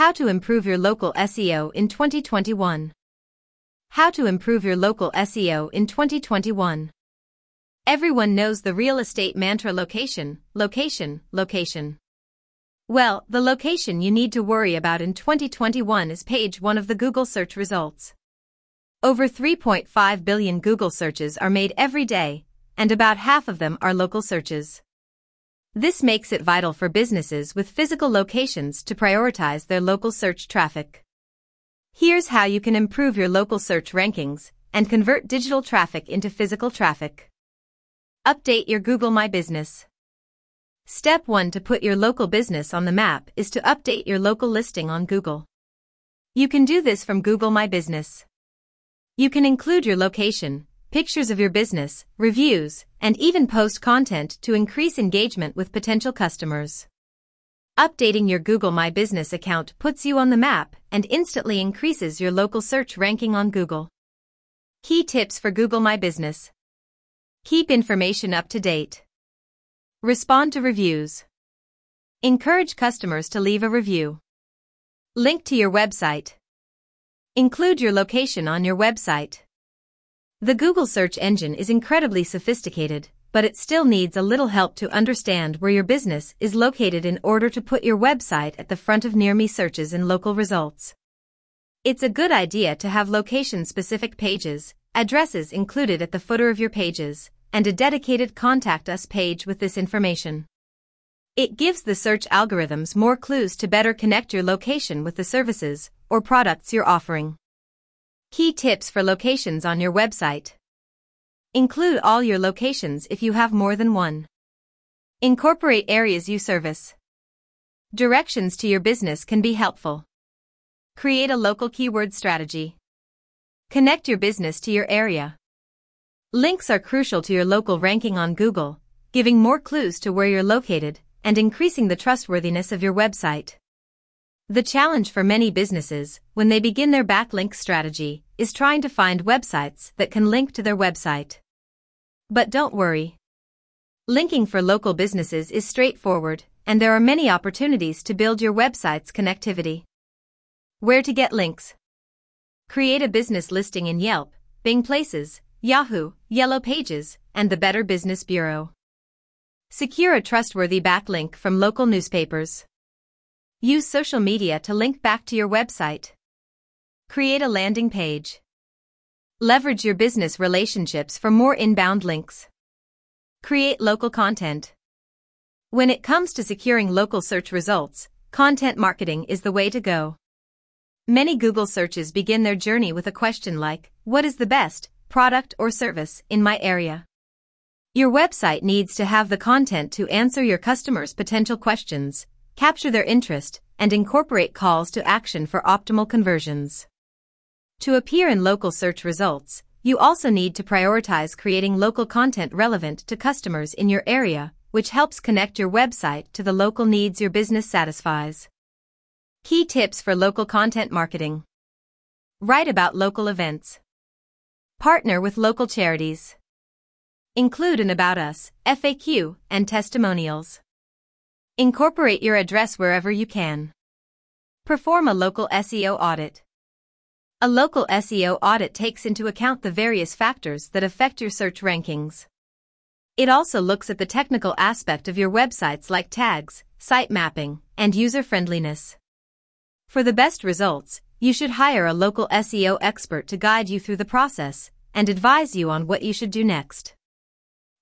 How to improve your local SEO in 2021. How to improve your local SEO in 2021. Everyone knows the real estate mantra location, location, location. Well, the location you need to worry about in 2021 is page 1 of the Google search results. Over 3.5 billion Google searches are made every day, and about half of them are local searches. This makes it vital for businesses with physical locations to prioritize their local search traffic. Here's how you can improve your local search rankings and convert digital traffic into physical traffic. Update your Google My Business. Step 1 to put your local business on the map is to update your local listing on Google. You can do this from Google My Business. You can include your location, pictures of your business, reviews, and even post content to increase engagement with potential customers. Updating your Google My Business account puts you on the map and instantly increases your local search ranking on Google. Key tips for Google My Business. Keep information up to date. Respond to reviews. Encourage customers to leave a review. Link to your website. Include your location on your website. The Google search engine is incredibly sophisticated, but it still needs a little help to understand where your business is located in order to put your website at the front of near me searches in local results. It's a good idea to have location specific pages, addresses included at the footer of your pages, and a dedicated contact us page with this information. It gives the search algorithms more clues to better connect your location with the services or products you're offering. Key tips for locations on your website. Include all your locations if you have more than one. Incorporate areas you service. Directions to your business can be helpful. Create a local keyword strategy. Connect your business to your area. Links are crucial to your local ranking on Google, giving more clues to where you're located and increasing the trustworthiness of your website. The challenge for many businesses, when they begin their backlink strategy, is trying to find websites that can link to their website. But don't worry. Linking for local businesses is straightforward, and there are many opportunities to build your website's connectivity. Where to get links? Create a business listing in Yelp, Bing Places, Yahoo, Yellow Pages, and the Better Business Bureau. Secure a trustworthy backlink from local newspapers. Use social media to link back to your website. Create a landing page. Leverage your business relationships for more inbound links. Create local content. When it comes to securing local search results, content marketing is the way to go. Many Google searches begin their journey with a question like, What is the best product or service in my area? Your website needs to have the content to answer your customers' potential questions, capture their interest, and incorporate calls to action for optimal conversions. To appear in local search results, you also need to prioritize creating local content relevant to customers in your area, which helps connect your website to the local needs your business satisfies. Key tips for local content marketing. Write about local events. Partner with local charities. Include an About Us, FAQ, and testimonials. Incorporate your address wherever you can. Perform a local SEO audit. A local SEO audit takes into account the various factors that affect your search rankings. It also looks at the technical aspect of your websites like tags, site mapping, and user friendliness. For the best results, you should hire a local SEO expert to guide you through the process and advise you on what you should do next.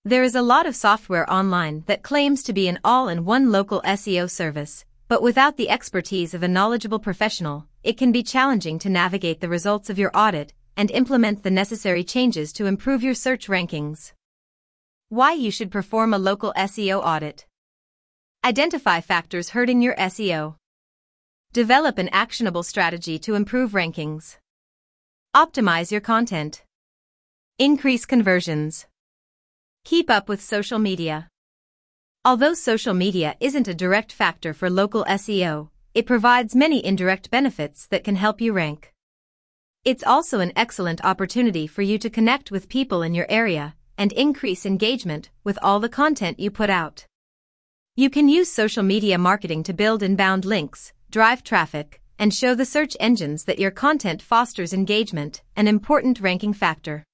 There is a lot of software online that claims to be an all-in-one local SEO service, but without the expertise of a knowledgeable professional, it can be challenging to navigate the results of your audit and implement the necessary changes to improve your search rankings. Why you should perform a local SEO audit. Identify factors hurting your SEO. Develop an actionable strategy to improve rankings. Optimize your content. Increase conversions. Keep up with social media. Although social media isn't a direct factor for local SEO, it provides many indirect benefits that can help you rank. It's also an excellent opportunity for you to connect with people in your area and increase engagement with all the content you put out. You can use social media marketing to build inbound links, drive traffic, and show the search engines that your content fosters engagement, an important ranking factor.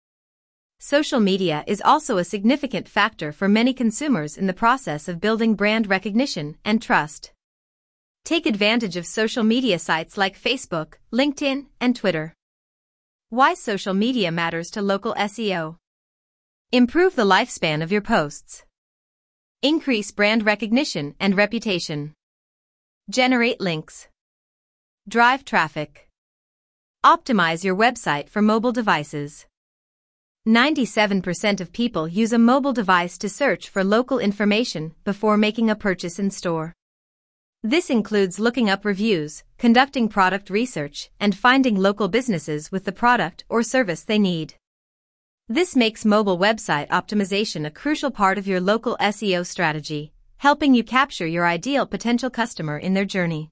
Social media is also a significant factor for many consumers in the process of building brand recognition and trust. Take advantage of social media sites like Facebook, LinkedIn, and Twitter. Why social media matters to local SEO. Improve the lifespan of your posts. Increase brand recognition and reputation. Generate links. Drive traffic. Optimize your website for mobile devices. 97% of people use a mobile device to search for local information before making a purchase in store. This includes looking up reviews, conducting product research, and finding local businesses with the product or service they need. This makes mobile website optimization a crucial part of your local SEO strategy, helping you capture your ideal potential customer in their journey.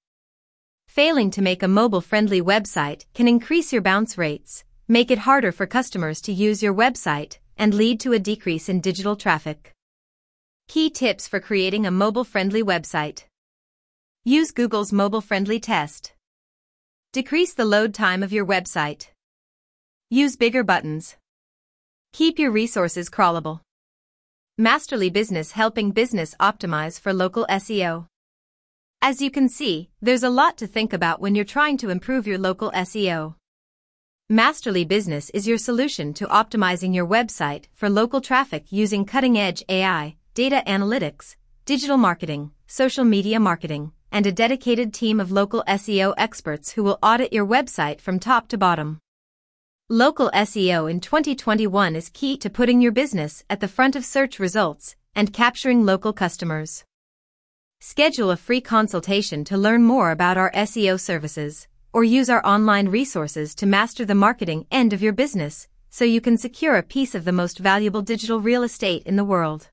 Failing to make a mobile-friendly website can increase your bounce rates, make it harder for customers to use your website, and lead to a decrease in digital traffic. Key tips for creating a mobile-friendly website. Use Google's mobile-friendly test. Decrease the load time of your website. Use bigger buttons. Keep your resources crawlable. Masterly Business helping business optimize for local SEO. As you can see, there's a lot to think about when you're trying to improve your local SEO. Masterly Business is your solution to optimizing your website for local traffic using cutting-edge AI, data analytics, digital marketing, social media marketing, and a dedicated team of local SEO experts who will audit your website from top to bottom. Local SEO in 2021 is key to putting your business at the front of search results and capturing local customers. Schedule a free consultation to learn more about our SEO services, or use our online resources to master the marketing end of your business so you can secure a piece of the most valuable digital real estate in the world.